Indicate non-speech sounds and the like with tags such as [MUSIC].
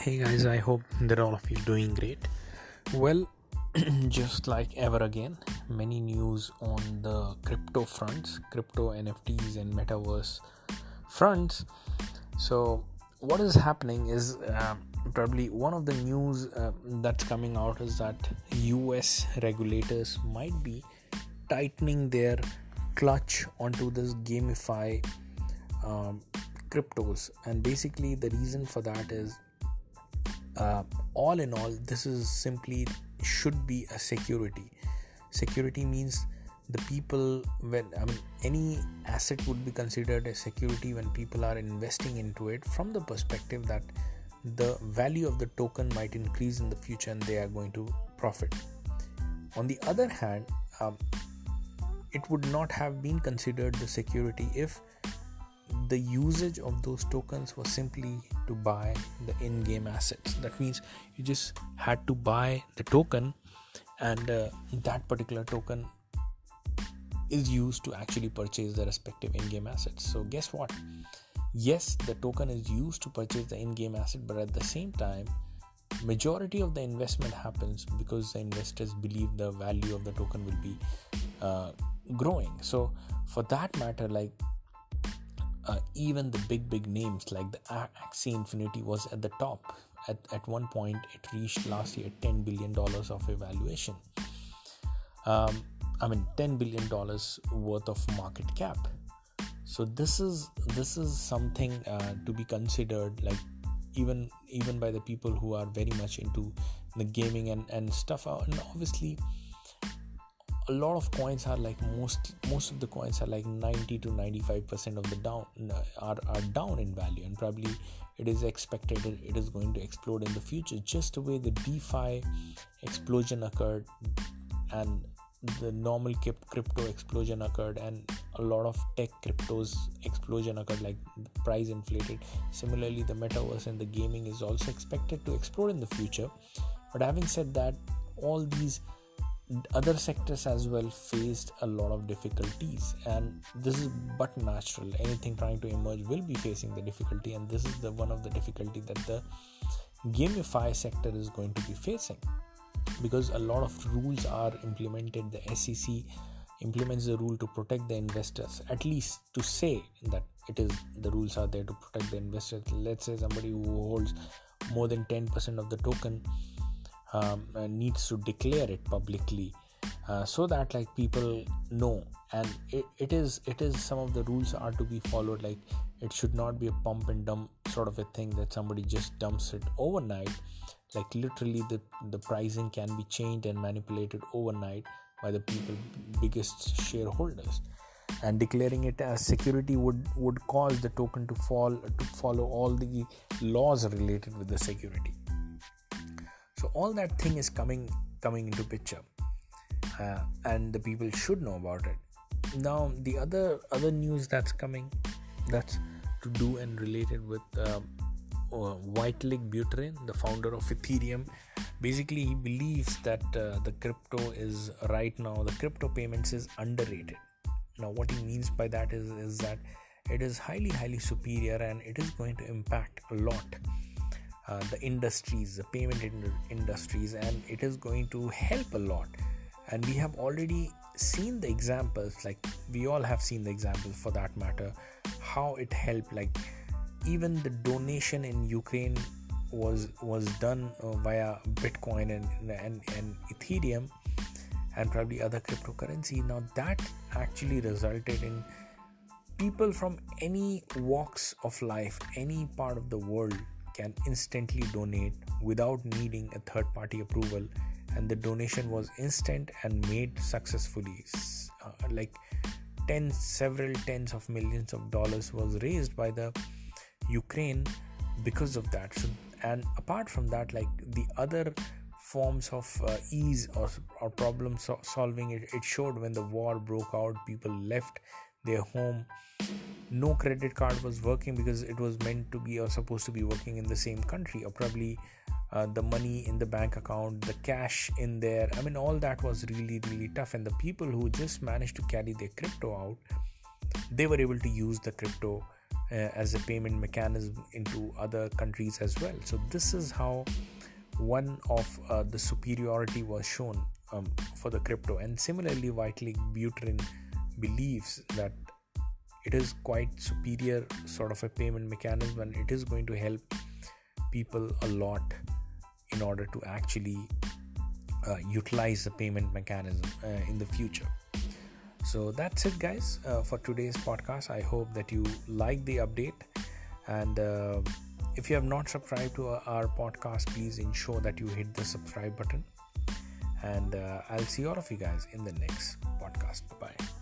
Hey guys, I hope that all of you doing great. Well, [CLEARS THROAT] just like ever again, many news on the crypto fronts, crypto NFTs and metaverse fronts. So, what is happening is uh, probably one of the news uh, that's coming out is that US regulators might be tightening their clutch onto this GameFi um, cryptos, and basically the reason for that is uh, all in all this is simply should be a security. Security means the people when i mean any asset would be considered a security when people are investing into it from the perspective that the value of the token might increase in the future and they are going to profit. On the other hand um, it would not have been considered the security if the usage of those tokens was simply to buy the in game assets. That means you just had to buy the token, and uh, that particular token is used to actually purchase the respective in game assets. So, guess what? Yes, the token is used to purchase the in game asset, but at the same time, majority of the investment happens because the investors believe the value of the token will be uh, growing so for that matter like uh, even the big big names like the Axie Infinity was at the top. At, at one point, it reached last year 10 billion dollars of evaluation. Um, I mean, 10 billion dollars worth of market cap. So this is this is something uh, to be considered, like even even by the people who are very much into the gaming and and stuff. And obviously, a lot of coins are like most most of the coins are like 90 to 95 percent of the down are, are down in value. And probably it is expected it is going to explode in the future just the way the defi explosion occurred and the normal crypto explosion occurred and a lot of tech cryptos explosion occurred like the price inflated. Similarly the metaverse and the gaming is also expected to explode in the future. But having said that all these other sectors as well faced a lot of difficulties. And this is but natural. Anything trying to emerge will be facing the difficulty. And this is the one of the difficulty that the GameFi sector is going to be facing. Because a lot of rules are implemented. The sec implements the rule to protect the investors. At least to say that it is the rules are there to protect the investors. Let's say somebody who holds more than 10% of the token um, needs to declare it publicly uh, so that like people know. And it, it is it is some of the rules are to be followed. Like it should not be a pump and dump sort of a thing that somebody just dumps it overnight. Like literally the the pricing can be changed and manipulated overnight by the people biggest shareholders. And declaring it as security would would cause the token to fall to follow all the laws related with the security so all that thing is coming coming into picture. Uh, and the people should know about it. Now the other other news that's coming that's to do and related with uh, uh, Buterin, the founder of Ethereum, basically he believes that uh, the crypto is right now the crypto payments is underrated. Now, what he means by that is is that it is highly highly superior and it is going to impact a lot uh, the industries, the payment in- industries, and it is going to help a lot. And we have already seen the examples, like we all have seen the examples for that matter, how it helped. Like even the donation in Ukraine was was done uh, via Bitcoin and, and and Ethereum and probably other cryptocurrency. Now that actually resulted in people from any walks of life, any part of the world can instantly donate without needing a third party approval. And the donation was instant and made successfully. Uh, like tens several tens of millions of dollars was raised by the ukraine because of that. So, and apart from that like the other forms of uh, ease or, or problem so- solving it, it showed when the war broke out people left their home no credit card was working because it was meant to be or supposed to be working in the same country or probably uh, the money in the bank account the cash in there i mean all that was really really tough and the people who just managed to carry their crypto out they were able to use the crypto uh, as a payment mechanism into other countries as well. So, this is how one of uh, the superiority was shown um, for the crypto. And similarly, Vitalik Buterin believes that it is quite superior sort of a payment mechanism and it is going to help people a lot in order to actually uh, utilize the payment mechanism uh, in the future. So that's it guys uh, for today's podcast. I hope that you like the update. And uh, if you have not subscribed to our podcast please ensure that you hit the subscribe button. And uh, i'll see all of you guys in the next podcast. Bye bye